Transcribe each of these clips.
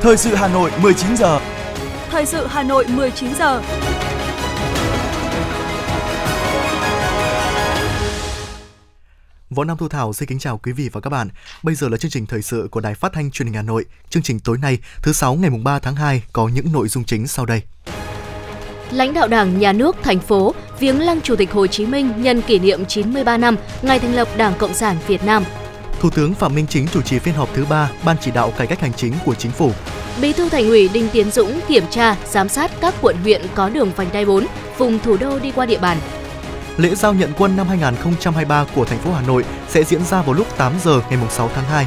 Thời sự Hà Nội 19 giờ. Thời sự Hà Nội 19 giờ. Võ Nam Thu Thảo xin kính chào quý vị và các bạn. Bây giờ là chương trình thời sự của Đài Phát thanh Truyền hình Hà Nội. Chương trình tối nay, thứ sáu ngày mùng 3 tháng 2 có những nội dung chính sau đây. Lãnh đạo Đảng, Nhà nước, thành phố viếng lăng Chủ tịch Hồ Chí Minh nhân kỷ niệm 93 năm ngày thành lập Đảng Cộng sản Việt Nam. Thủ tướng Phạm Minh Chính chủ trì phiên họp thứ 3 Ban chỉ đạo cải cách hành chính của chính phủ. Bí thư Thành ủy Đinh Tiến Dũng kiểm tra, giám sát các quận huyện có đường vành đai 4, vùng thủ đô đi qua địa bàn. Lễ giao nhận quân năm 2023 của thành phố Hà Nội sẽ diễn ra vào lúc 8 giờ ngày 6 tháng 2.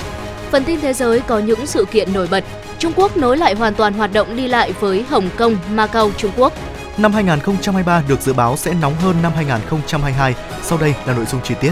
Phần tin thế giới có những sự kiện nổi bật. Trung Quốc nối lại hoàn toàn hoạt động đi lại với Hồng Kông, Macau, Trung Quốc. Năm 2023 được dự báo sẽ nóng hơn năm 2022. Sau đây là nội dung chi tiết.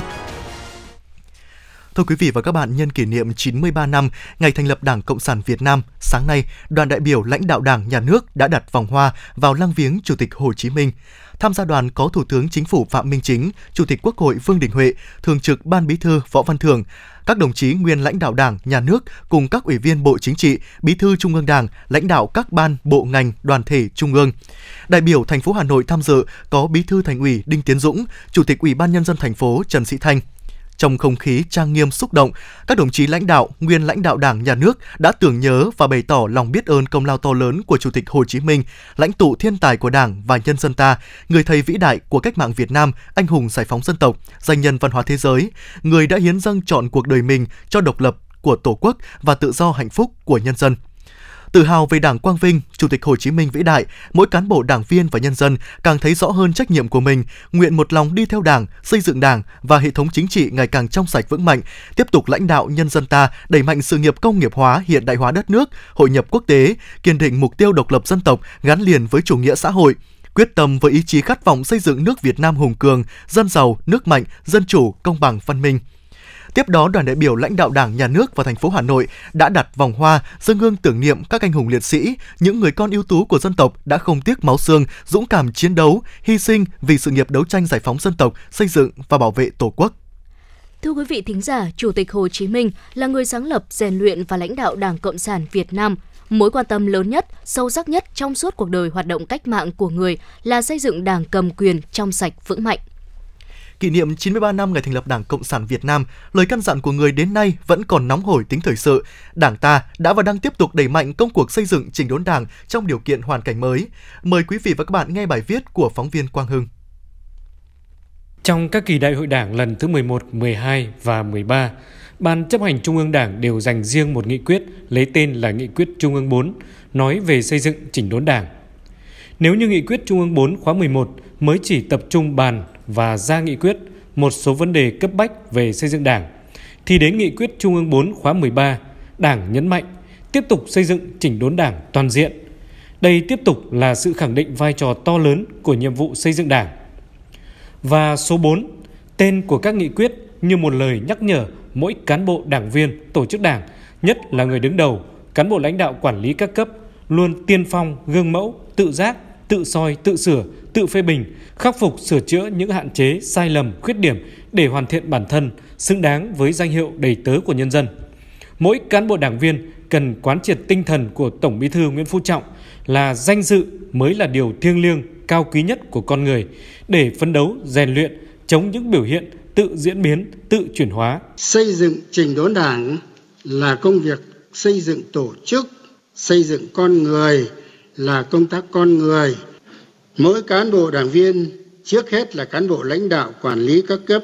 Thưa quý vị và các bạn, nhân kỷ niệm 93 năm ngày thành lập Đảng Cộng sản Việt Nam, sáng nay, đoàn đại biểu lãnh đạo Đảng, Nhà nước đã đặt vòng hoa vào lăng viếng Chủ tịch Hồ Chí Minh. Tham gia đoàn có Thủ tướng Chính phủ Phạm Minh Chính, Chủ tịch Quốc hội Vương Đình Huệ, Thường trực Ban Bí thư Võ Văn Thưởng, các đồng chí nguyên lãnh đạo Đảng, Nhà nước cùng các ủy viên Bộ Chính trị, Bí thư Trung ương Đảng, lãnh đạo các ban, bộ ngành, đoàn thể Trung ương. Đại biểu thành phố Hà Nội tham dự có Bí thư Thành ủy Đinh Tiến Dũng, Chủ tịch Ủy ban nhân dân thành phố Trần Sĩ Thanh. Trong không khí trang nghiêm xúc động, các đồng chí lãnh đạo, nguyên lãnh đạo Đảng, Nhà nước đã tưởng nhớ và bày tỏ lòng biết ơn công lao to lớn của Chủ tịch Hồ Chí Minh, lãnh tụ thiên tài của Đảng và nhân dân ta, người thầy vĩ đại của cách mạng Việt Nam, anh hùng giải phóng dân tộc, danh nhân văn hóa thế giới, người đã hiến dâng trọn cuộc đời mình cho độc lập của Tổ quốc và tự do hạnh phúc của nhân dân. Tự hào về Đảng Quang Vinh, Chủ tịch Hồ Chí Minh vĩ đại, mỗi cán bộ đảng viên và nhân dân càng thấy rõ hơn trách nhiệm của mình, nguyện một lòng đi theo Đảng, xây dựng Đảng và hệ thống chính trị ngày càng trong sạch vững mạnh, tiếp tục lãnh đạo nhân dân ta đẩy mạnh sự nghiệp công nghiệp hóa, hiện đại hóa đất nước, hội nhập quốc tế, kiên định mục tiêu độc lập dân tộc gắn liền với chủ nghĩa xã hội quyết tâm với ý chí khát vọng xây dựng nước Việt Nam hùng cường, dân giàu, nước mạnh, dân chủ, công bằng, văn minh. Tiếp đó, đoàn đại biểu lãnh đạo Đảng, Nhà nước và thành phố Hà Nội đã đặt vòng hoa dâng hương tưởng niệm các anh hùng liệt sĩ, những người con ưu tú của dân tộc đã không tiếc máu xương, dũng cảm chiến đấu, hy sinh vì sự nghiệp đấu tranh giải phóng dân tộc, xây dựng và bảo vệ Tổ quốc. Thưa quý vị thính giả, Chủ tịch Hồ Chí Minh là người sáng lập, rèn luyện và lãnh đạo Đảng Cộng sản Việt Nam. Mối quan tâm lớn nhất, sâu sắc nhất trong suốt cuộc đời hoạt động cách mạng của người là xây dựng Đảng cầm quyền trong sạch vững mạnh kỷ niệm 93 năm ngày thành lập Đảng Cộng sản Việt Nam, lời căn dặn của người đến nay vẫn còn nóng hổi tính thời sự. Đảng ta đã và đang tiếp tục đẩy mạnh công cuộc xây dựng chỉnh đốn Đảng trong điều kiện hoàn cảnh mới. Mời quý vị và các bạn nghe bài viết của phóng viên Quang Hưng. Trong các kỳ đại hội Đảng lần thứ 11, 12 và 13, Ban chấp hành Trung ương Đảng đều dành riêng một nghị quyết lấy tên là Nghị quyết Trung ương 4, nói về xây dựng chỉnh đốn Đảng. Nếu như Nghị quyết Trung ương 4 khóa 11 mới chỉ tập trung bàn và ra nghị quyết một số vấn đề cấp bách về xây dựng Đảng, thì đến nghị quyết Trung ương 4 khóa 13, Đảng nhấn mạnh tiếp tục xây dựng chỉnh đốn Đảng toàn diện. Đây tiếp tục là sự khẳng định vai trò to lớn của nhiệm vụ xây dựng Đảng. Và số 4, tên của các nghị quyết như một lời nhắc nhở mỗi cán bộ đảng viên, tổ chức đảng, nhất là người đứng đầu, cán bộ lãnh đạo quản lý các cấp luôn tiên phong, gương mẫu, tự giác, tự soi, tự sửa, tự phê bình, khắc phục sửa chữa những hạn chế, sai lầm, khuyết điểm để hoàn thiện bản thân, xứng đáng với danh hiệu đầy tớ của nhân dân. Mỗi cán bộ đảng viên cần quán triệt tinh thần của Tổng Bí thư Nguyễn Phú Trọng là danh dự mới là điều thiêng liêng, cao quý nhất của con người để phấn đấu, rèn luyện, chống những biểu hiện tự diễn biến, tự chuyển hóa. Xây dựng trình đốn đảng là công việc xây dựng tổ chức, xây dựng con người là công tác con người. Mỗi cán bộ đảng viên, trước hết là cán bộ lãnh đạo quản lý các cấp,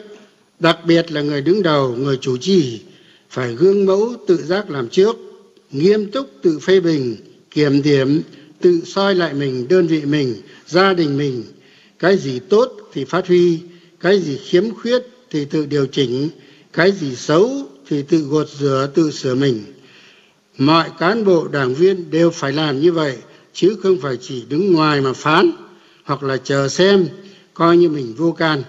đặc biệt là người đứng đầu, người chủ trì, phải gương mẫu tự giác làm trước, nghiêm túc tự phê bình, kiểm điểm, tự soi lại mình, đơn vị mình, gia đình mình. Cái gì tốt thì phát huy, cái gì khiếm khuyết thì tự điều chỉnh, cái gì xấu thì tự gột rửa, tự sửa mình. Mọi cán bộ đảng viên đều phải làm như vậy chứ không phải chỉ đứng ngoài mà phán, hoặc là chờ xem, coi như mình vô can.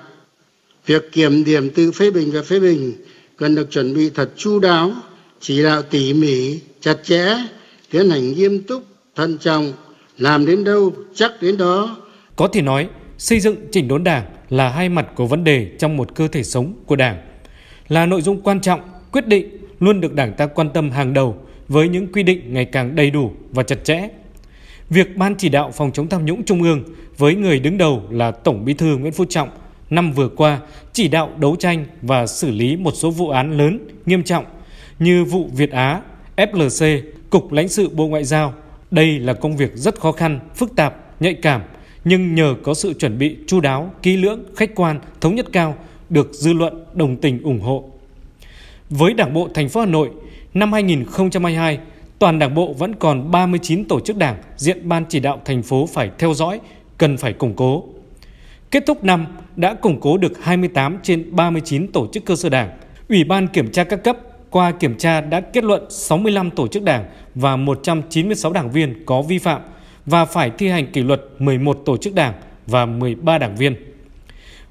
Việc kiểm điểm tự phê bình và phê bình cần được chuẩn bị thật chu đáo, chỉ đạo tỉ mỉ, chặt chẽ, tiến hành nghiêm túc, thận trọng, làm đến đâu chắc đến đó. Có thể nói, xây dựng chỉnh đốn đảng là hai mặt của vấn đề trong một cơ thể sống của đảng. Là nội dung quan trọng, quyết định luôn được đảng ta quan tâm hàng đầu với những quy định ngày càng đầy đủ và chặt chẽ. Việc Ban chỉ đạo phòng chống tham nhũng Trung ương với người đứng đầu là Tổng Bí thư Nguyễn Phú Trọng năm vừa qua chỉ đạo đấu tranh và xử lý một số vụ án lớn, nghiêm trọng như vụ Việt Á, FLC, Cục lãnh sự Bộ Ngoại giao. Đây là công việc rất khó khăn, phức tạp, nhạy cảm, nhưng nhờ có sự chuẩn bị chu đáo, kỹ lưỡng, khách quan, thống nhất cao, được dư luận đồng tình ủng hộ. Với Đảng bộ thành phố Hà Nội, năm 2022, toàn Đảng bộ vẫn còn 39 tổ chức Đảng diện ban chỉ đạo thành phố phải theo dõi, cần phải củng cố. Kết thúc năm đã củng cố được 28 trên 39 tổ chức cơ sở Đảng. Ủy ban kiểm tra các cấp qua kiểm tra đã kết luận 65 tổ chức Đảng và 196 đảng viên có vi phạm và phải thi hành kỷ luật 11 tổ chức Đảng và 13 đảng viên.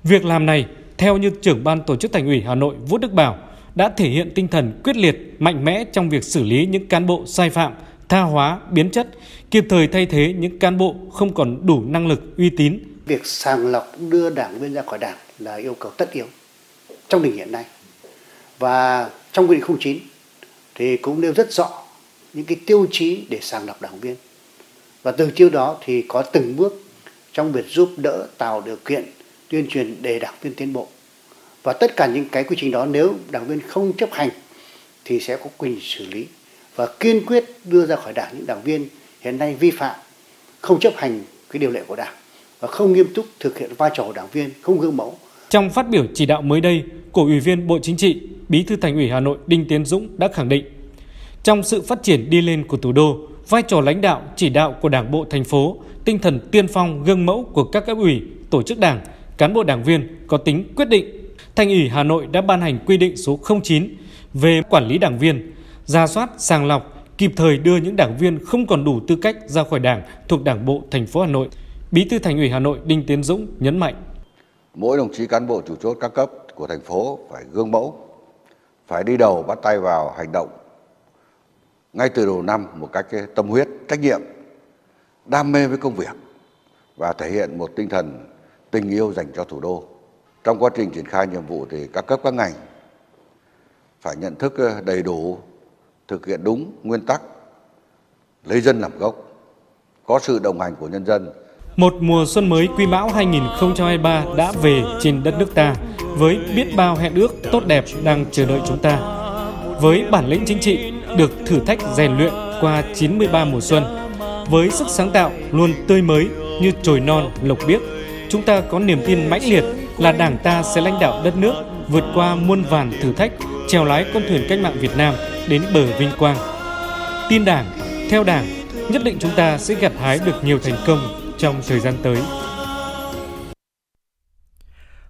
Việc làm này, theo như trưởng ban tổ chức Thành ủy Hà Nội Vũ Đức Bảo, đã thể hiện tinh thần quyết liệt, mạnh mẽ trong việc xử lý những cán bộ sai phạm, tha hóa, biến chất, kịp thời thay thế những cán bộ không còn đủ năng lực, uy tín. Việc sàng lọc đưa đảng viên ra khỏi đảng là yêu cầu tất yếu trong tình hiện nay. Và trong quy định 09 thì cũng nêu rất rõ những cái tiêu chí để sàng lọc đảng viên. Và từ chiêu đó thì có từng bước trong việc giúp đỡ tạo điều kiện tuyên truyền để đảng viên tiến bộ và tất cả những cái quy trình đó nếu đảng viên không chấp hành thì sẽ có quyền xử lý. Và kiên quyết đưa ra khỏi đảng những đảng viên hiện nay vi phạm, không chấp hành cái điều lệ của đảng và không nghiêm túc thực hiện vai trò của đảng viên, không gương mẫu. Trong phát biểu chỉ đạo mới đây của ủy viên bộ chính trị, bí thư thành ủy hà nội đinh tiến dũng đã khẳng định, trong sự phát triển đi lên của thủ đô, vai trò lãnh đạo, chỉ đạo của đảng bộ thành phố, tinh thần tiên phong gương mẫu của các cấp ủy, tổ chức đảng, cán bộ đảng viên có tính quyết định Thành ủy Hà Nội đã ban hành quy định số 09 về quản lý đảng viên, ra soát, sàng lọc, kịp thời đưa những đảng viên không còn đủ tư cách ra khỏi đảng thuộc Đảng bộ thành phố Hà Nội. Bí thư Thành ủy Hà Nội Đinh Tiến Dũng nhấn mạnh: Mỗi đồng chí cán bộ chủ chốt các cấp của thành phố phải gương mẫu, phải đi đầu bắt tay vào hành động ngay từ đầu năm một cách tâm huyết, trách nhiệm, đam mê với công việc và thể hiện một tinh thần tình yêu dành cho thủ đô. Trong quá trình triển khai nhiệm vụ thì các cấp các ngành phải nhận thức ờ, đầy đủ, thực hiện đúng nguyên tắc, lấy dân làm gốc, có sự đồng hành của nhân dân. Một mùa xuân mới Quý Mão 2023 đã về trên đất nước ta với biết bao hẹn ước tốt đẹp đang chờ đợi chúng ta. Với bản lĩnh chính trị được thử thách rèn luyện qua 93 mùa xuân, với sức sáng tạo luôn tươi mới như chồi non lộc biếc, chúng ta có niềm tin mãnh liệt là Đảng ta sẽ lãnh đạo đất nước vượt qua muôn vàn thử thách, chèo lái con thuyền cách mạng Việt Nam đến bờ vinh quang. Tin Đảng, theo Đảng, nhất định chúng ta sẽ gặt hái được nhiều thành công trong thời gian tới.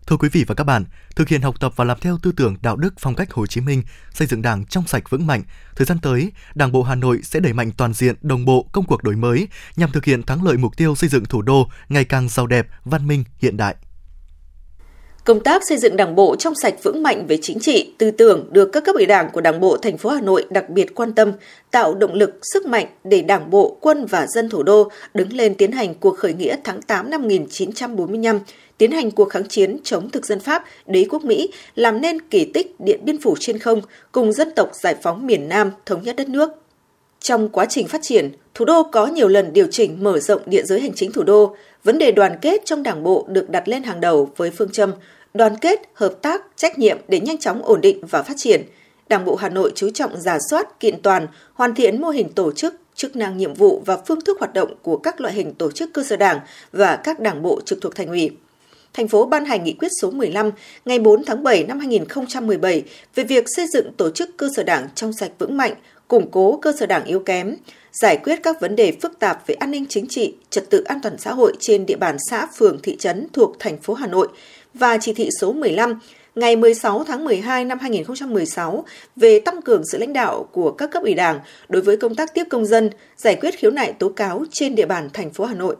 Thưa quý vị và các bạn, thực hiện học tập và làm theo tư tưởng đạo đức phong cách Hồ Chí Minh, xây dựng Đảng trong sạch vững mạnh, thời gian tới, Đảng bộ Hà Nội sẽ đẩy mạnh toàn diện đồng bộ công cuộc đổi mới nhằm thực hiện thắng lợi mục tiêu xây dựng thủ đô ngày càng giàu đẹp, văn minh, hiện đại. Công tác xây dựng Đảng bộ trong sạch vững mạnh về chính trị, tư tưởng được các cấp ủy Đảng của Đảng bộ thành phố Hà Nội đặc biệt quan tâm, tạo động lực, sức mạnh để Đảng bộ, quân và dân thủ đô đứng lên tiến hành cuộc khởi nghĩa tháng 8 năm 1945, tiến hành cuộc kháng chiến chống thực dân Pháp, đế quốc Mỹ, làm nên kỳ tích Điện Biên Phủ trên không cùng dân tộc giải phóng miền Nam thống nhất đất nước. Trong quá trình phát triển, thủ đô có nhiều lần điều chỉnh mở rộng địa giới hành chính thủ đô, vấn đề đoàn kết trong đảng bộ được đặt lên hàng đầu với phương châm đoàn kết, hợp tác, trách nhiệm để nhanh chóng ổn định và phát triển. Đảng bộ Hà Nội chú trọng giả soát, kiện toàn, hoàn thiện mô hình tổ chức, chức năng nhiệm vụ và phương thức hoạt động của các loại hình tổ chức cơ sở đảng và các đảng bộ trực thuộc thành ủy. Thành phố ban hành nghị quyết số 15 ngày 4 tháng 7 năm 2017 về việc xây dựng tổ chức cơ sở đảng trong sạch vững mạnh, củng cố cơ sở đảng yếu kém, giải quyết các vấn đề phức tạp về an ninh chính trị, trật tự an toàn xã hội trên địa bàn xã, phường, thị trấn thuộc thành phố Hà Nội và chỉ thị số 15 ngày 16 tháng 12 năm 2016 về tăng cường sự lãnh đạo của các cấp ủy Đảng đối với công tác tiếp công dân, giải quyết khiếu nại tố cáo trên địa bàn thành phố Hà Nội.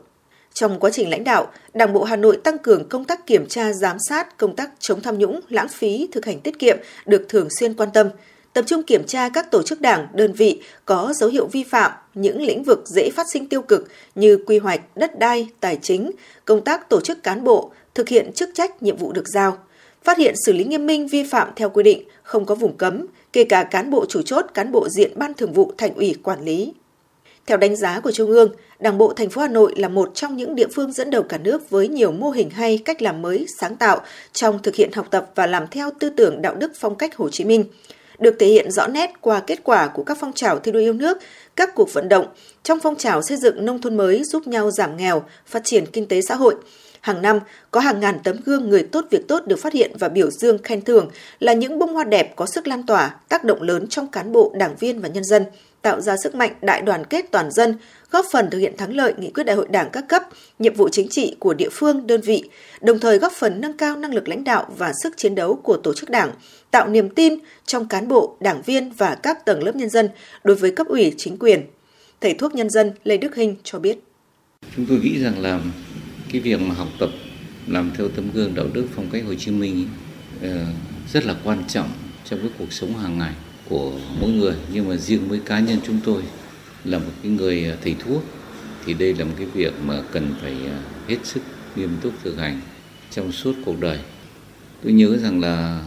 Trong quá trình lãnh đạo, Đảng bộ Hà Nội tăng cường công tác kiểm tra giám sát, công tác chống tham nhũng, lãng phí, thực hành tiết kiệm được thường xuyên quan tâm, tập trung kiểm tra các tổ chức đảng, đơn vị có dấu hiệu vi phạm những lĩnh vực dễ phát sinh tiêu cực như quy hoạch, đất đai, tài chính, công tác tổ chức cán bộ, thực hiện chức trách nhiệm vụ được giao. phát hiện xử lý nghiêm minh vi phạm theo quy định, không có vùng cấm, kể cả cán bộ chủ chốt, cán bộ diện ban thường vụ thành ủy quản lý. Theo đánh giá của Trung ương, Đảng bộ thành phố Hà Nội là một trong những địa phương dẫn đầu cả nước với nhiều mô hình hay cách làm mới, sáng tạo trong thực hiện học tập và làm theo tư tưởng đạo đức phong cách Hồ Chí Minh được thể hiện rõ nét qua kết quả của các phong trào thi đua yêu nước, các cuộc vận động trong phong trào xây dựng nông thôn mới giúp nhau giảm nghèo, phát triển kinh tế xã hội. Hàng năm, có hàng ngàn tấm gương người tốt việc tốt được phát hiện và biểu dương khen thưởng là những bông hoa đẹp có sức lan tỏa, tác động lớn trong cán bộ, đảng viên và nhân dân – tạo ra sức mạnh đại đoàn kết toàn dân, góp phần thực hiện thắng lợi nghị quyết đại hội đảng các cấp, nhiệm vụ chính trị của địa phương, đơn vị, đồng thời góp phần nâng cao năng lực lãnh đạo và sức chiến đấu của tổ chức đảng, tạo niềm tin trong cán bộ, đảng viên và các tầng lớp nhân dân đối với cấp ủy chính quyền. Thầy thuốc nhân dân Lê Đức Hinh cho biết. Chúng tôi nghĩ rằng là cái việc mà học tập làm theo tấm gương đạo đức phong cách Hồ Chí Minh ấy, ờ, rất là quan trọng trong cái cuộc sống hàng ngày của mỗi người nhưng mà riêng với cá nhân chúng tôi là một cái người ờ, thầy thuốc thì đây là một cái việc mà cần phải ờ, hết sức nghiêm túc thực hành trong suốt cuộc đời. Tôi nhớ rằng là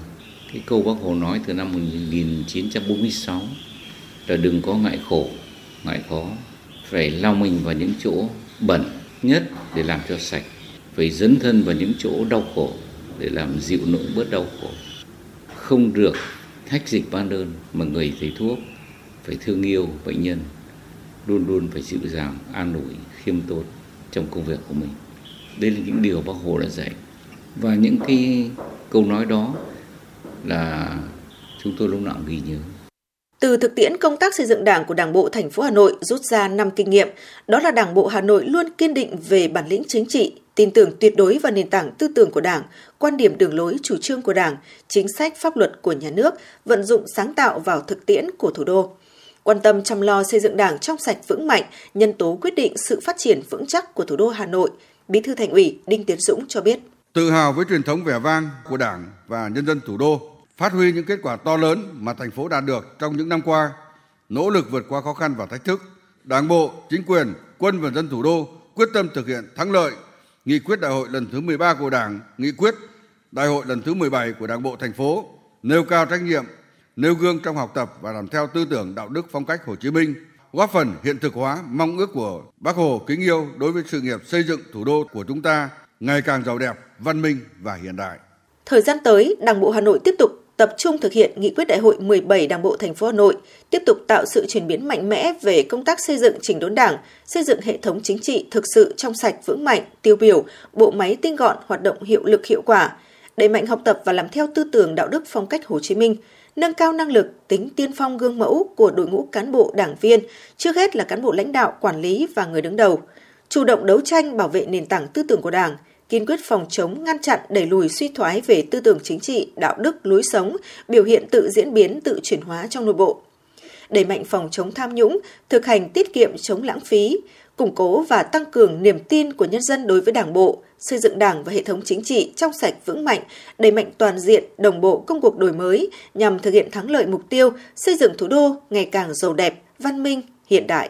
cái câu bác Hồ nói từ năm 1946 là đừng có ngại khổ, ngại khó, phải lau mình vào những chỗ bẩn nhất để làm cho sạch, phải dấn thân vào những chỗ đau khổ để làm dịu nỗi bớt đau khổ. Không được thách dịch ban đơn mà người thầy thuốc phải thương yêu bệnh nhân luôn luôn phải dịu dàng an ủi khiêm tốn trong công việc của mình. Đây là những điều bác hồ đã dạy. Và những cái câu nói đó là chúng tôi lúc nào ghi nhớ từ thực tiễn công tác xây dựng Đảng của Đảng bộ thành phố Hà Nội rút ra năm kinh nghiệm, đó là Đảng bộ Hà Nội luôn kiên định về bản lĩnh chính trị, tin tưởng tuyệt đối vào nền tảng tư tưởng của Đảng, quan điểm đường lối chủ trương của Đảng, chính sách pháp luật của nhà nước, vận dụng sáng tạo vào thực tiễn của thủ đô. Quan tâm chăm lo xây dựng Đảng trong sạch vững mạnh, nhân tố quyết định sự phát triển vững chắc của thủ đô Hà Nội, Bí thư Thành ủy Đinh Tiến Dũng cho biết. Tự hào với truyền thống vẻ vang của Đảng và nhân dân thủ đô, phát huy những kết quả to lớn mà thành phố đạt được trong những năm qua, nỗ lực vượt qua khó khăn và thách thức, Đảng bộ, chính quyền, quân và dân thủ đô quyết tâm thực hiện thắng lợi nghị quyết đại hội lần thứ 13 của Đảng, nghị quyết đại hội lần thứ 17 của Đảng bộ thành phố, nêu cao trách nhiệm, nêu gương trong học tập và làm theo tư tưởng đạo đức phong cách Hồ Chí Minh, góp phần hiện thực hóa mong ước của Bác Hồ kính yêu đối với sự nghiệp xây dựng thủ đô của chúng ta ngày càng giàu đẹp, văn minh và hiện đại. Thời gian tới, Đảng bộ Hà Nội tiếp tục tập trung thực hiện nghị quyết đại hội 17 Đảng bộ thành phố Hà Nội, tiếp tục tạo sự chuyển biến mạnh mẽ về công tác xây dựng chỉnh đốn Đảng, xây dựng hệ thống chính trị thực sự trong sạch vững mạnh, tiêu biểu, bộ máy tinh gọn, hoạt động hiệu lực hiệu quả, đẩy mạnh học tập và làm theo tư tưởng đạo đức phong cách Hồ Chí Minh, nâng cao năng lực, tính tiên phong gương mẫu của đội ngũ cán bộ đảng viên, trước hết là cán bộ lãnh đạo, quản lý và người đứng đầu, chủ động đấu tranh bảo vệ nền tảng tư tưởng của Đảng, kiên quyết phòng chống, ngăn chặn, đẩy lùi suy thoái về tư tưởng chính trị, đạo đức, lối sống, biểu hiện tự diễn biến, tự chuyển hóa trong nội bộ. Đẩy mạnh phòng chống tham nhũng, thực hành tiết kiệm chống lãng phí, củng cố và tăng cường niềm tin của nhân dân đối với Đảng bộ, xây dựng Đảng và hệ thống chính trị trong sạch vững mạnh, đẩy mạnh toàn diện, đồng bộ công cuộc đổi mới nhằm thực hiện thắng lợi mục tiêu xây dựng thủ đô ngày càng giàu đẹp, văn minh, hiện đại.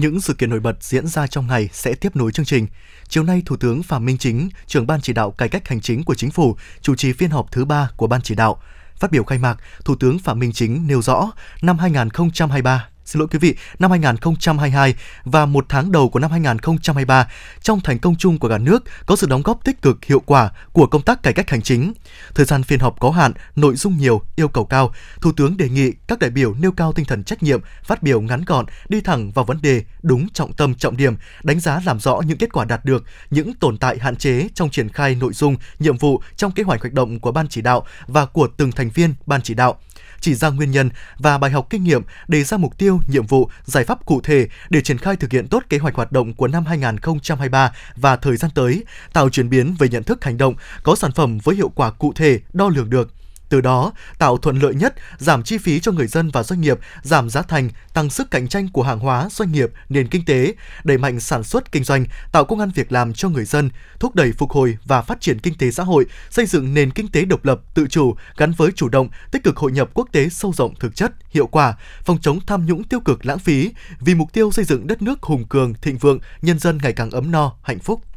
Những sự kiện nổi bật diễn ra trong ngày sẽ tiếp nối chương trình. Chiều nay, Thủ tướng Phạm Minh Chính, trưởng ban chỉ đạo cải cách hành chính của chính phủ, chủ trì phiên họp thứ ba của ban chỉ đạo. Phát biểu khai mạc, Thủ tướng Phạm Minh Chính nêu rõ, năm 2023, xin lỗi quý vị, năm 2022 và một tháng đầu của năm 2023 trong thành công chung của cả nước có sự đóng góp tích cực hiệu quả của công tác cải cách hành chính. Thời gian phiên họp có hạn, nội dung nhiều, yêu cầu cao, Thủ tướng đề nghị các đại biểu nêu cao tinh thần trách nhiệm, phát biểu ngắn gọn, đi thẳng vào vấn đề, đúng trọng tâm trọng điểm, đánh giá làm rõ những kết quả đạt được, những tồn tại hạn chế trong triển khai nội dung, nhiệm vụ trong kế hoạch hoạt động của ban chỉ đạo và của từng thành viên ban chỉ đạo chỉ ra nguyên nhân và bài học kinh nghiệm, đề ra mục tiêu, nhiệm vụ, giải pháp cụ thể để triển khai thực hiện tốt kế hoạch hoạt động của năm 2023 và thời gian tới, tạo chuyển biến về nhận thức hành động, có sản phẩm với hiệu quả cụ thể, đo lường được từ đó tạo thuận lợi nhất, giảm chi phí cho người dân và doanh nghiệp, giảm giá thành, tăng sức cạnh tranh của hàng hóa, doanh nghiệp, nền kinh tế, đẩy mạnh sản xuất kinh doanh, tạo công an việc làm cho người dân, thúc đẩy phục hồi và phát triển kinh tế xã hội, xây dựng nền kinh tế độc lập, tự chủ gắn với chủ động, tích cực hội nhập quốc tế sâu rộng thực chất, hiệu quả, phòng chống tham nhũng tiêu cực lãng phí vì mục tiêu xây dựng đất nước hùng cường, thịnh vượng, nhân dân ngày càng ấm no, hạnh phúc.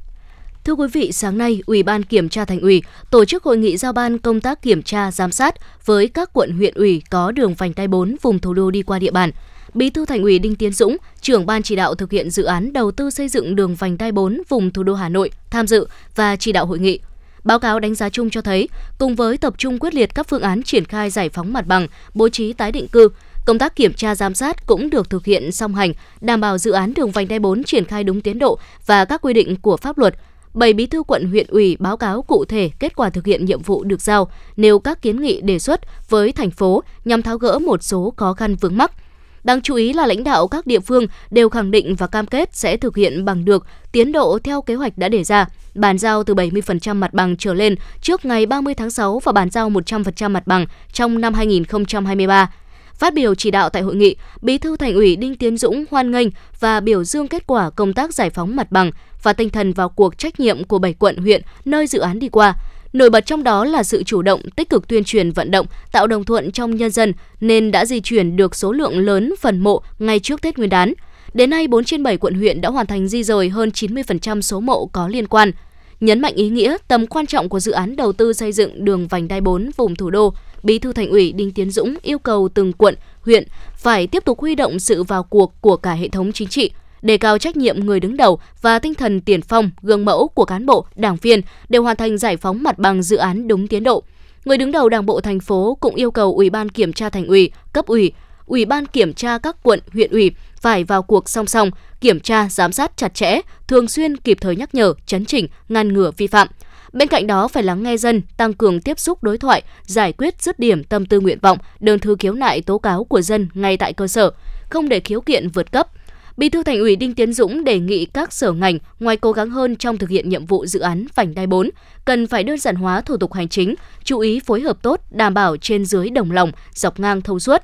Thưa quý vị, sáng nay, Ủy ban Kiểm tra Thành ủy tổ chức hội nghị giao ban công tác kiểm tra giám sát với các quận huyện ủy có đường vành đai 4 vùng thủ đô đi qua địa bàn. Bí thư Thành ủy Đinh Tiến Dũng, trưởng ban chỉ đạo thực hiện dự án đầu tư xây dựng đường vành đai 4 vùng thủ đô Hà Nội tham dự và chỉ đạo hội nghị. Báo cáo đánh giá chung cho thấy, cùng với tập trung quyết liệt các phương án triển khai giải phóng mặt bằng, bố trí tái định cư, công tác kiểm tra giám sát cũng được thực hiện song hành, đảm bảo dự án đường vành đai 4 triển khai đúng tiến độ và các quy định của pháp luật, 7 bí thư quận huyện ủy báo cáo cụ thể kết quả thực hiện nhiệm vụ được giao, nêu các kiến nghị đề xuất với thành phố nhằm tháo gỡ một số khó khăn vướng mắc. Đáng chú ý là lãnh đạo các địa phương đều khẳng định và cam kết sẽ thực hiện bằng được tiến độ theo kế hoạch đã đề ra, bàn giao từ 70% mặt bằng trở lên trước ngày 30 tháng 6 và bàn giao 100% mặt bằng trong năm 2023. Phát biểu chỉ đạo tại hội nghị, Bí thư Thành ủy Đinh Tiến Dũng hoan nghênh và biểu dương kết quả công tác giải phóng mặt bằng và tinh thần vào cuộc trách nhiệm của 7 quận huyện nơi dự án đi qua. Nổi bật trong đó là sự chủ động, tích cực tuyên truyền vận động, tạo đồng thuận trong nhân dân nên đã di chuyển được số lượng lớn phần mộ ngay trước Tết Nguyên đán. Đến nay, 4 trên 7 quận huyện đã hoàn thành di rời hơn 90% số mộ có liên quan. Nhấn mạnh ý nghĩa, tầm quan trọng của dự án đầu tư xây dựng đường vành đai 4 vùng thủ đô, Bí thư Thành ủy Đinh Tiến Dũng yêu cầu từng quận, huyện phải tiếp tục huy động sự vào cuộc của cả hệ thống chính trị, đề cao trách nhiệm người đứng đầu và tinh thần tiền phong, gương mẫu của cán bộ, đảng viên để hoàn thành giải phóng mặt bằng dự án đúng tiến độ. Người đứng đầu Đảng bộ thành phố cũng yêu cầu Ủy ban kiểm tra thành ủy, cấp ủy, Ủy ban kiểm tra các quận, huyện ủy phải vào cuộc song song, kiểm tra, giám sát chặt chẽ, thường xuyên kịp thời nhắc nhở, chấn chỉnh, ngăn ngừa vi phạm. Bên cạnh đó phải lắng nghe dân, tăng cường tiếp xúc đối thoại, giải quyết dứt điểm tâm tư nguyện vọng, đơn thư khiếu nại tố cáo của dân ngay tại cơ sở, không để khiếu kiện vượt cấp. Bí thư Thành ủy Đinh Tiến Dũng đề nghị các sở ngành ngoài cố gắng hơn trong thực hiện nhiệm vụ dự án vành đai 4, cần phải đơn giản hóa thủ tục hành chính, chú ý phối hợp tốt, đảm bảo trên dưới đồng lòng, dọc ngang thông suốt,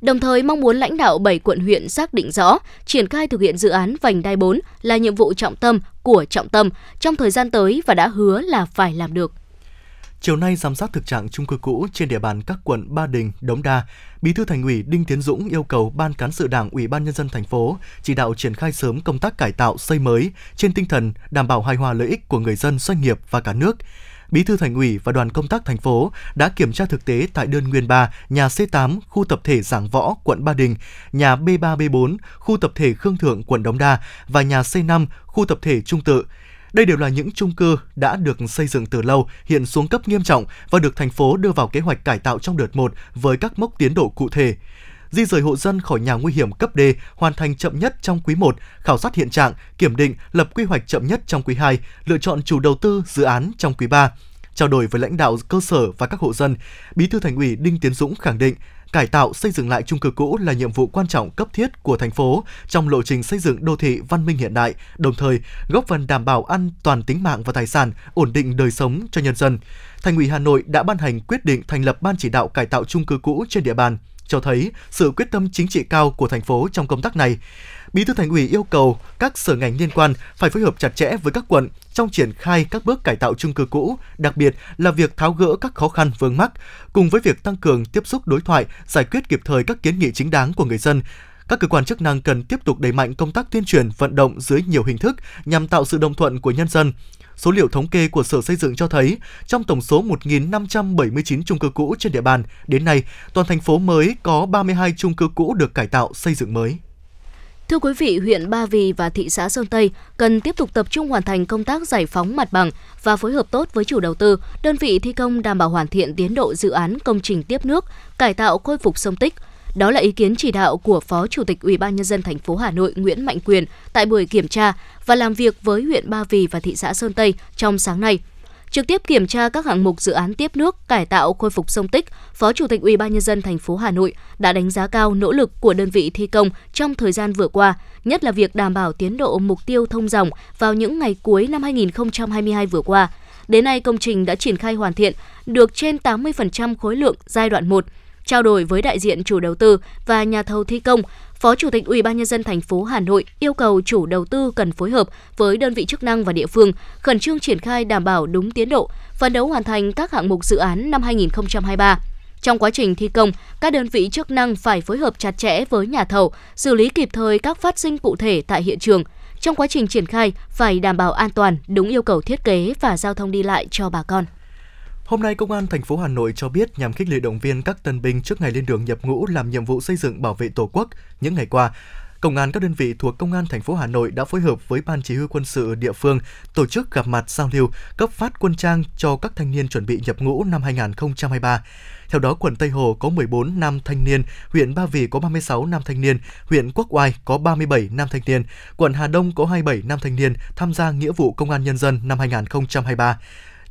Đồng thời mong muốn lãnh đạo 7 quận huyện xác định rõ, triển khai thực hiện dự án vành đai 4 là nhiệm vụ trọng tâm của trọng tâm trong thời gian tới và đã hứa là phải làm được. Chiều nay giám sát thực trạng chung cư cũ trên địa bàn các quận Ba Đình, Đống Đa, Bí thư Thành ủy Đinh Tiến Dũng yêu cầu Ban cán sự Đảng Ủy ban nhân dân thành phố chỉ đạo triển khai sớm công tác cải tạo xây mới trên tinh thần đảm bảo hài hòa lợi ích của người dân, doanh nghiệp và cả nước Bí thư Thành ủy và đoàn công tác thành phố đã kiểm tra thực tế tại đơn nguyên 3, nhà C8, khu tập thể Giảng Võ, quận Ba Đình, nhà B3, B4, khu tập thể Khương Thượng, quận Đống Đa và nhà C5, khu tập thể Trung Tự. Đây đều là những chung cư đã được xây dựng từ lâu, hiện xuống cấp nghiêm trọng và được thành phố đưa vào kế hoạch cải tạo trong đợt 1 với các mốc tiến độ cụ thể di rời hộ dân khỏi nhà nguy hiểm cấp D hoàn thành chậm nhất trong quý 1, khảo sát hiện trạng, kiểm định, lập quy hoạch chậm nhất trong quý 2, lựa chọn chủ đầu tư dự án trong quý 3. Trao đổi với lãnh đạo cơ sở và các hộ dân, Bí thư Thành ủy Đinh Tiến Dũng khẳng định cải tạo xây dựng lại chung cư cũ là nhiệm vụ quan trọng cấp thiết của thành phố trong lộ trình xây dựng đô thị văn minh hiện đại, đồng thời góp phần đảm bảo an toàn tính mạng và tài sản, ổn định đời sống cho nhân dân. Thành ủy Hà Nội đã ban hành quyết định thành lập ban chỉ đạo cải tạo chung cư cũ trên địa bàn cho thấy sự quyết tâm chính trị cao của thành phố trong công tác này. Bí thư Thành ủy yêu cầu các sở ngành liên quan phải phối hợp chặt chẽ với các quận trong triển khai các bước cải tạo chung cư cũ, đặc biệt là việc tháo gỡ các khó khăn vướng mắc, cùng với việc tăng cường tiếp xúc đối thoại, giải quyết kịp thời các kiến nghị chính đáng của người dân. Các cơ quan chức năng cần tiếp tục đẩy mạnh công tác tuyên truyền, vận động dưới nhiều hình thức nhằm tạo sự đồng thuận của nhân dân. Số liệu thống kê của Sở Xây dựng cho thấy, trong tổng số 1.579 chung cư cũ trên địa bàn, đến nay, toàn thành phố mới có 32 chung cư cũ được cải tạo xây dựng mới. Thưa quý vị, huyện Ba Vì và thị xã Sơn Tây cần tiếp tục tập trung hoàn thành công tác giải phóng mặt bằng và phối hợp tốt với chủ đầu tư, đơn vị thi công đảm bảo hoàn thiện tiến độ dự án công trình tiếp nước, cải tạo khôi phục sông Tích. Đó là ý kiến chỉ đạo của Phó Chủ tịch Ủy ban nhân dân thành phố Hà Nội Nguyễn Mạnh Quyền tại buổi kiểm tra và làm việc với huyện Ba Vì và thị xã Sơn Tây trong sáng nay trực tiếp kiểm tra các hạng mục dự án tiếp nước, cải tạo khôi phục sông Tích, Phó Chủ tịch Ủy ban nhân dân thành phố Hà Nội đã đánh giá cao nỗ lực của đơn vị thi công trong thời gian vừa qua, nhất là việc đảm bảo tiến độ mục tiêu thông dòng vào những ngày cuối năm 2022 vừa qua. Đến nay, công trình đã triển khai hoàn thiện được trên 80% khối lượng giai đoạn 1. Trao đổi với đại diện chủ đầu tư và nhà thầu thi công, Phó Chủ tịch Ủy ban nhân dân thành phố Hà Nội yêu cầu chủ đầu tư cần phối hợp với đơn vị chức năng và địa phương khẩn trương triển khai đảm bảo đúng tiến độ, phấn đấu hoàn thành các hạng mục dự án năm 2023. Trong quá trình thi công, các đơn vị chức năng phải phối hợp chặt chẽ với nhà thầu, xử lý kịp thời các phát sinh cụ thể tại hiện trường. Trong quá trình triển khai, phải đảm bảo an toàn, đúng yêu cầu thiết kế và giao thông đi lại cho bà con. Hôm nay, Công an thành phố Hà Nội cho biết nhằm khích lệ động viên các tân binh trước ngày lên đường nhập ngũ làm nhiệm vụ xây dựng bảo vệ Tổ quốc những ngày qua, Công an các đơn vị thuộc Công an thành phố Hà Nội đã phối hợp với Ban Chỉ huy quân sự địa phương tổ chức gặp mặt giao lưu, cấp phát quân trang cho các thanh niên chuẩn bị nhập ngũ năm 2023. Theo đó, quận Tây Hồ có 14 nam thanh niên, huyện Ba Vì có 36 nam thanh niên, huyện Quốc Oai có 37 nam thanh niên, quận Hà Đông có 27 nam thanh niên tham gia nghĩa vụ công an nhân dân năm 2023.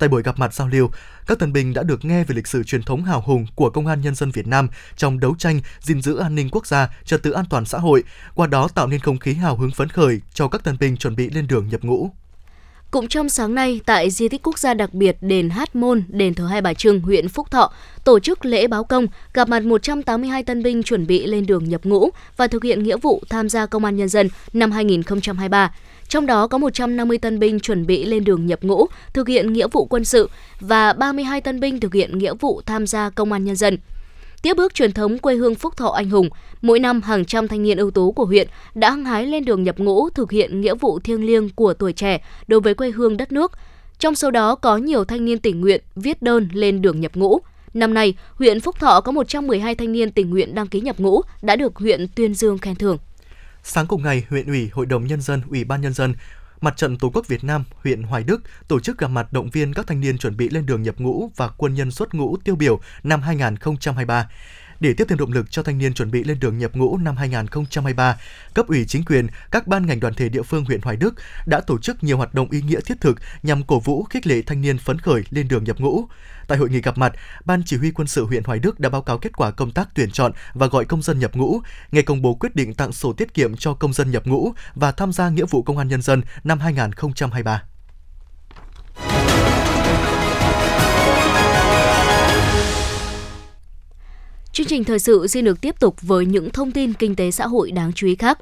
Tại buổi gặp mặt giao lưu, các tân binh đã được nghe về lịch sử truyền thống hào hùng của công an nhân dân Việt Nam trong đấu tranh gìn giữ an ninh quốc gia, trật tự an toàn xã hội, qua đó tạo nên không khí hào hứng phấn khởi cho các tân binh chuẩn bị lên đường nhập ngũ. Cũng trong sáng nay, tại di tích quốc gia đặc biệt đền Hát Môn, đền thờ Hai Bà Trưng, huyện Phúc Thọ, tổ chức lễ báo công, gặp mặt 182 tân binh chuẩn bị lên đường nhập ngũ và thực hiện nghĩa vụ tham gia công an nhân dân năm 2023. Trong đó có 150 tân binh chuẩn bị lên đường nhập ngũ, thực hiện nghĩa vụ quân sự và 32 tân binh thực hiện nghĩa vụ tham gia công an nhân dân. Tiếp bước truyền thống quê hương Phúc Thọ anh hùng, mỗi năm hàng trăm thanh niên ưu tú của huyện đã hăng hái lên đường nhập ngũ thực hiện nghĩa vụ thiêng liêng của tuổi trẻ đối với quê hương đất nước. Trong số đó có nhiều thanh niên tình nguyện viết đơn lên đường nhập ngũ. Năm nay, huyện Phúc Thọ có 112 thanh niên tình nguyện đăng ký nhập ngũ đã được huyện tuyên dương khen thưởng. Sáng cùng ngày, huyện ủy, hội đồng nhân dân, ủy ban nhân dân, Mặt trận Tổ quốc Việt Nam, huyện Hoài Đức tổ chức gặp mặt động viên các thanh niên chuẩn bị lên đường nhập ngũ và quân nhân xuất ngũ tiêu biểu năm 2023. Để tiếp thêm động lực cho thanh niên chuẩn bị lên đường nhập ngũ năm 2023, cấp ủy chính quyền, các ban ngành đoàn thể địa phương huyện Hoài Đức đã tổ chức nhiều hoạt động ý nghĩa thiết thực nhằm cổ vũ khích lệ thanh niên phấn khởi lên đường nhập ngũ. Tại hội nghị gặp mặt, Ban Chỉ huy quân sự huyện Hoài Đức đã báo cáo kết quả công tác tuyển chọn và gọi công dân nhập ngũ, ngày công bố quyết định tặng sổ tiết kiệm cho công dân nhập ngũ và tham gia nghĩa vụ công an nhân dân năm 2023. Chương trình thời sự xin được tiếp tục với những thông tin kinh tế xã hội đáng chú ý khác.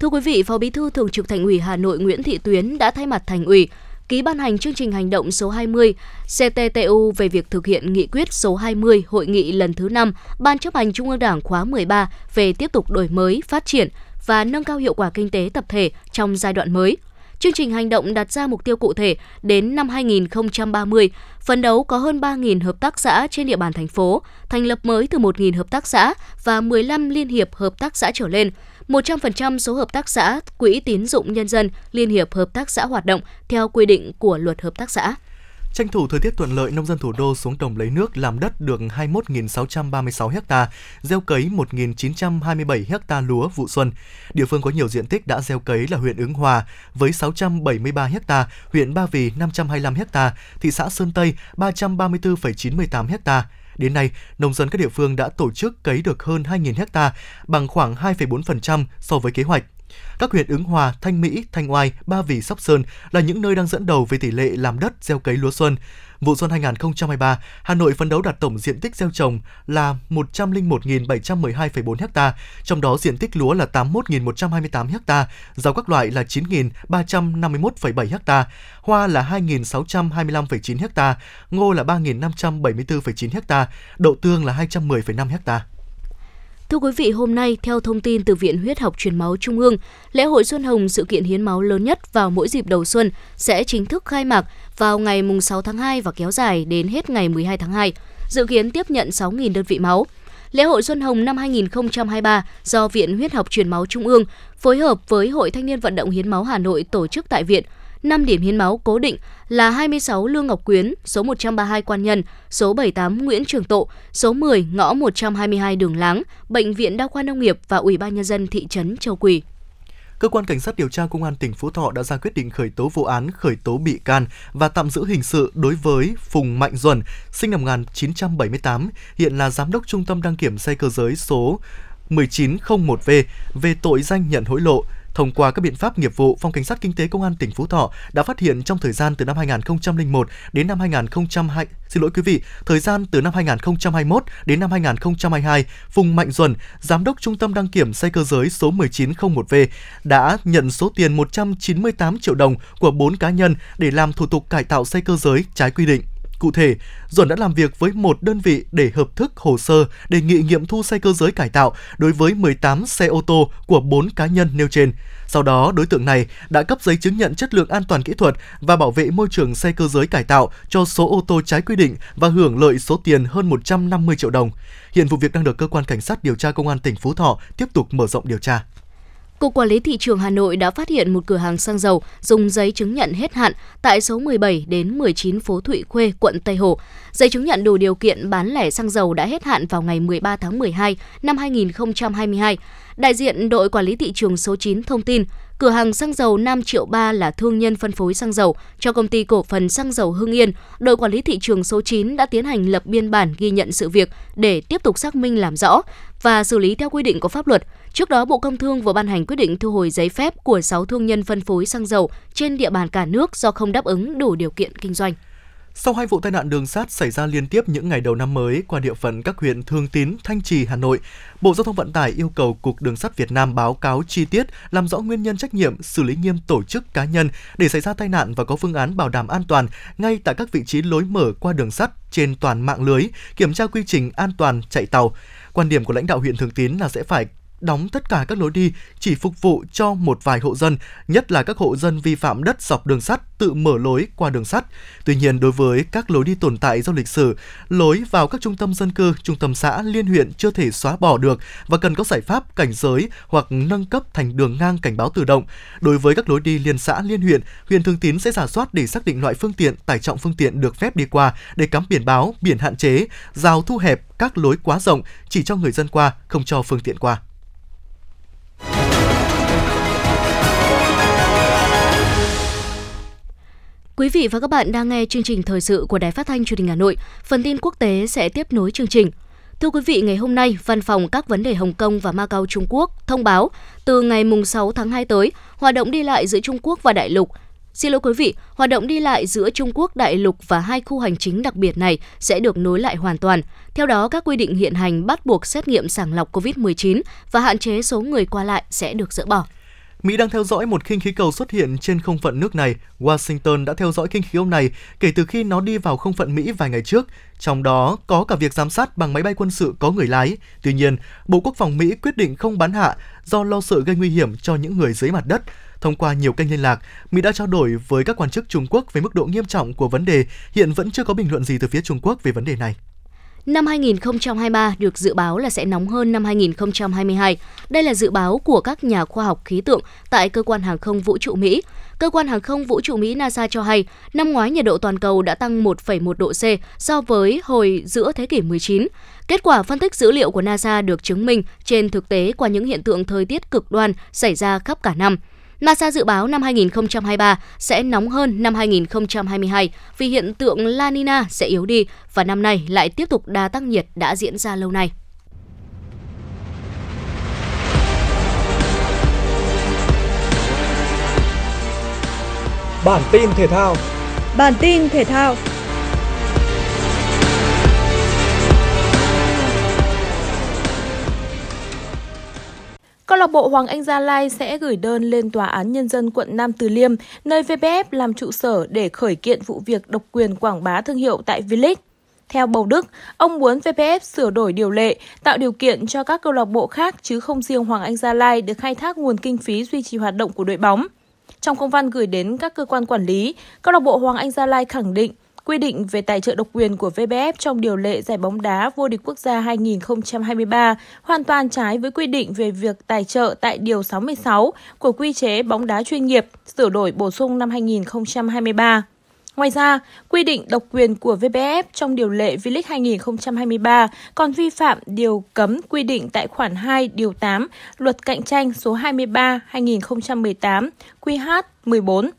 Thưa quý vị, Phó Bí thư Thường trực Thành ủy Hà Nội Nguyễn Thị Tuyến đã thay mặt Thành ủy ký ban hành chương trình hành động số 20 CTTU về việc thực hiện nghị quyết số 20 hội nghị lần thứ 5 Ban chấp hành Trung ương Đảng khóa 13 về tiếp tục đổi mới, phát triển và nâng cao hiệu quả kinh tế tập thể trong giai đoạn mới. Chương trình hành động đặt ra mục tiêu cụ thể đến năm 2030, phấn đấu có hơn 3.000 hợp tác xã trên địa bàn thành phố, thành lập mới từ 1.000 hợp tác xã và 15 liên hiệp hợp tác xã trở lên, 100% số hợp tác xã, quỹ tín dụng nhân dân, liên hiệp hợp tác xã hoạt động theo quy định của luật hợp tác xã. Tranh thủ thời tiết thuận lợi, nông dân thủ đô xuống đồng lấy nước làm đất được 21.636 ha, gieo cấy 1.927 ha lúa vụ xuân. Địa phương có nhiều diện tích đã gieo cấy là huyện Ứng Hòa với 673 ha, huyện Ba Vì 525 ha, thị xã Sơn Tây 334,98 ha. Đến nay, nông dân các địa phương đã tổ chức cấy được hơn 2.000 ha, bằng khoảng 2,4% so với kế hoạch. Các huyện Ứng Hòa, Thanh Mỹ, Thanh Oai, Ba Vì, Sóc Sơn là những nơi đang dẫn đầu về tỷ lệ làm đất gieo cấy lúa xuân. Vụ xuân 2023, Hà Nội phấn đấu đạt tổng diện tích gieo trồng là 101.712,4 ha, trong đó diện tích lúa là 81.128 ha, rau các loại là 9.351,7 ha, hoa là 2.625,9 ha, ngô là 3.574,9 ha, đậu tương là 210,5 ha. Thưa quý vị, hôm nay, theo thông tin từ Viện Huyết học Truyền máu Trung ương, lễ hội Xuân Hồng, sự kiện hiến máu lớn nhất vào mỗi dịp đầu xuân, sẽ chính thức khai mạc vào ngày 6 tháng 2 và kéo dài đến hết ngày 12 tháng 2, dự kiến tiếp nhận 6.000 đơn vị máu. Lễ hội Xuân Hồng năm 2023 do Viện Huyết học Truyền máu Trung ương phối hợp với Hội Thanh niên Vận động Hiến máu Hà Nội tổ chức tại viện – 5 điểm hiến máu cố định là 26 Lương Ngọc Quyến, số 132 Quan Nhân, số 78 Nguyễn Trường Tộ, số 10 ngõ 122 Đường Láng, Bệnh viện Đa khoa Nông nghiệp và Ủy ban Nhân dân thị trấn Châu Quỳ. Cơ quan Cảnh sát điều tra Công an tỉnh Phú Thọ đã ra quyết định khởi tố vụ án, khởi tố bị can và tạm giữ hình sự đối với Phùng Mạnh Duẩn, sinh năm 1978, hiện là Giám đốc Trung tâm đăng kiểm xe cơ giới số 1901V về tội danh nhận hối lộ, Thông qua các biện pháp nghiệp vụ, Phòng Cảnh sát Kinh tế Công an tỉnh Phú Thọ đã phát hiện trong thời gian từ năm 2001 đến năm 2002, xin lỗi quý vị, thời gian từ năm 2021 đến năm 2022, Phùng Mạnh Duẩn, Giám đốc Trung tâm đăng kiểm xe cơ giới số 1901V đã nhận số tiền 198 triệu đồng của 4 cá nhân để làm thủ tục cải tạo xe cơ giới trái quy định. Cụ thể, Duẩn đã làm việc với một đơn vị để hợp thức hồ sơ đề nghị nghiệm thu xe cơ giới cải tạo đối với 18 xe ô tô của 4 cá nhân nêu trên. Sau đó, đối tượng này đã cấp giấy chứng nhận chất lượng an toàn kỹ thuật và bảo vệ môi trường xe cơ giới cải tạo cho số ô tô trái quy định và hưởng lợi số tiền hơn 150 triệu đồng. Hiện vụ việc đang được cơ quan cảnh sát điều tra công an tỉnh Phú Thọ tiếp tục mở rộng điều tra. Cục Quản lý Thị trường Hà Nội đã phát hiện một cửa hàng xăng dầu dùng giấy chứng nhận hết hạn tại số 17 đến 19 phố Thụy Khuê, quận Tây Hồ. Giấy chứng nhận đủ điều kiện bán lẻ xăng dầu đã hết hạn vào ngày 13 tháng 12 năm 2022. Đại diện đội quản lý thị trường số 9 thông tin, cửa hàng xăng dầu Nam Triệu Ba là thương nhân phân phối xăng dầu cho công ty cổ phần xăng dầu Hưng Yên. Đội quản lý thị trường số 9 đã tiến hành lập biên bản ghi nhận sự việc để tiếp tục xác minh làm rõ và xử lý theo quy định của pháp luật. Trước đó, Bộ Công Thương vừa ban hành quyết định thu hồi giấy phép của 6 thương nhân phân phối xăng dầu trên địa bàn cả nước do không đáp ứng đủ điều kiện kinh doanh. Sau hai vụ tai nạn đường sắt xảy ra liên tiếp những ngày đầu năm mới qua địa phận các huyện Thường Tín, Thanh Trì, Hà Nội, Bộ Giao thông Vận tải yêu cầu Cục Đường sắt Việt Nam báo cáo chi tiết, làm rõ nguyên nhân trách nhiệm, xử lý nghiêm tổ chức cá nhân để xảy ra tai nạn và có phương án bảo đảm an toàn ngay tại các vị trí lối mở qua đường sắt trên toàn mạng lưới, kiểm tra quy trình an toàn chạy tàu. Quan điểm của lãnh đạo huyện Thường Tín là sẽ phải đóng tất cả các lối đi chỉ phục vụ cho một vài hộ dân, nhất là các hộ dân vi phạm đất dọc đường sắt tự mở lối qua đường sắt. Tuy nhiên, đối với các lối đi tồn tại do lịch sử, lối vào các trung tâm dân cư, trung tâm xã, liên huyện chưa thể xóa bỏ được và cần có giải pháp cảnh giới hoặc nâng cấp thành đường ngang cảnh báo tự động. Đối với các lối đi liên xã, liên huyện, huyện Thường Tín sẽ giả soát để xác định loại phương tiện, tải trọng phương tiện được phép đi qua để cắm biển báo, biển hạn chế, rào thu hẹp các lối quá rộng chỉ cho người dân qua, không cho phương tiện qua. Quý vị và các bạn đang nghe chương trình thời sự của Đài Phát thanh Truyền hình Hà Nội. Phần tin quốc tế sẽ tiếp nối chương trình. Thưa quý vị, ngày hôm nay, Văn phòng các vấn đề Hồng Kông và Macau Trung Quốc thông báo từ ngày 6 tháng 2 tới, hoạt động đi lại giữa Trung Quốc và Đại lục Xin lỗi quý vị, hoạt động đi lại giữa Trung Quốc đại lục và hai khu hành chính đặc biệt này sẽ được nối lại hoàn toàn. Theo đó, các quy định hiện hành bắt buộc xét nghiệm sàng lọc COVID-19 và hạn chế số người qua lại sẽ được dỡ bỏ. Mỹ đang theo dõi một khinh khí cầu xuất hiện trên không phận nước này. Washington đã theo dõi khinh khí cầu này kể từ khi nó đi vào không phận Mỹ vài ngày trước, trong đó có cả việc giám sát bằng máy bay quân sự có người lái. Tuy nhiên, Bộ Quốc phòng Mỹ quyết định không bắn hạ do lo sợ gây nguy hiểm cho những người dưới mặt đất. Thông qua nhiều kênh liên lạc, Mỹ đã trao đổi với các quan chức Trung Quốc về mức độ nghiêm trọng của vấn đề, hiện vẫn chưa có bình luận gì từ phía Trung Quốc về vấn đề này. Năm 2023 được dự báo là sẽ nóng hơn năm 2022. Đây là dự báo của các nhà khoa học khí tượng tại cơ quan hàng không vũ trụ Mỹ. Cơ quan hàng không vũ trụ Mỹ NASA cho hay, năm ngoái nhiệt độ toàn cầu đã tăng 1,1 độ C so với hồi giữa thế kỷ 19. Kết quả phân tích dữ liệu của NASA được chứng minh trên thực tế qua những hiện tượng thời tiết cực đoan xảy ra khắp cả năm. NASA dự báo năm 2023 sẽ nóng hơn năm 2022 vì hiện tượng La Nina sẽ yếu đi và năm nay lại tiếp tục đà tăng nhiệt đã diễn ra lâu nay. Bản tin thể thao Bản tin thể thao Câu lạc bộ Hoàng Anh Gia Lai sẽ gửi đơn lên Tòa án Nhân dân quận Nam Từ Liêm, nơi VPF làm trụ sở để khởi kiện vụ việc độc quyền quảng bá thương hiệu tại V-League. Theo Bầu Đức, ông muốn VPF sửa đổi điều lệ, tạo điều kiện cho các câu lạc bộ khác chứ không riêng Hoàng Anh Gia Lai được khai thác nguồn kinh phí duy trì hoạt động của đội bóng. Trong công văn gửi đến các cơ quan quản lý, câu lạc bộ Hoàng Anh Gia Lai khẳng định quy định về tài trợ độc quyền của VBF trong điều lệ giải bóng đá vô địch quốc gia 2023 hoàn toàn trái với quy định về việc tài trợ tại điều 66 của quy chế bóng đá chuyên nghiệp sửa đổi bổ sung năm 2023. Ngoài ra, quy định độc quyền của VBF trong điều lệ V-League 2023 còn vi phạm điều cấm quy định tại khoản 2 điều 8 Luật Cạnh tranh số 23 2018 QH 14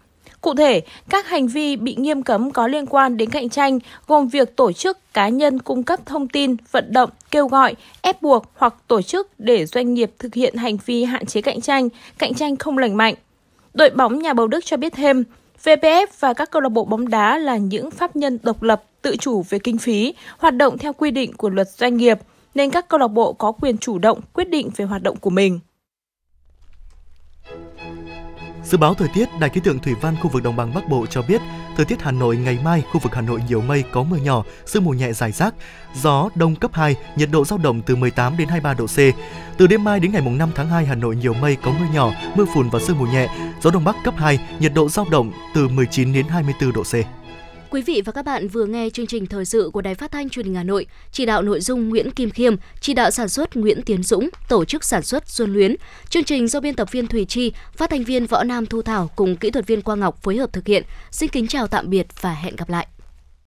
Cụ thể, các hành vi bị nghiêm cấm có liên quan đến cạnh tranh gồm việc tổ chức cá nhân cung cấp thông tin, vận động, kêu gọi, ép buộc hoặc tổ chức để doanh nghiệp thực hiện hành vi hạn chế cạnh tranh, cạnh tranh không lành mạnh. Đội bóng nhà bầu Đức cho biết thêm, VPF và các câu lạc bộ bóng đá là những pháp nhân độc lập, tự chủ về kinh phí, hoạt động theo quy định của luật doanh nghiệp, nên các câu lạc bộ có quyền chủ động quyết định về hoạt động của mình. Dự báo thời tiết, Đài khí tượng thủy văn khu vực đồng bằng Bắc Bộ cho biết, thời tiết Hà Nội ngày mai khu vực Hà Nội nhiều mây có mưa nhỏ, sương mù nhẹ dài rác, gió đông cấp 2, nhiệt độ dao động từ 18 đến 23 độ C. Từ đêm mai đến ngày mùng 5 tháng 2, Hà Nội nhiều mây có mưa nhỏ, mưa phùn và sương mù nhẹ, gió đông bắc cấp 2, nhiệt độ dao động từ 19 đến 24 độ C. Quý vị và các bạn vừa nghe chương trình thời sự của Đài Phát thanh Truyền hình Hà Nội, chỉ đạo nội dung Nguyễn Kim Khiêm, chỉ đạo sản xuất Nguyễn Tiến Dũng, tổ chức sản xuất Xuân Luyến. Chương trình do biên tập viên Thủy Chi, phát thanh viên Võ Nam Thu Thảo cùng kỹ thuật viên Quang Ngọc phối hợp thực hiện. Xin kính chào tạm biệt và hẹn gặp lại.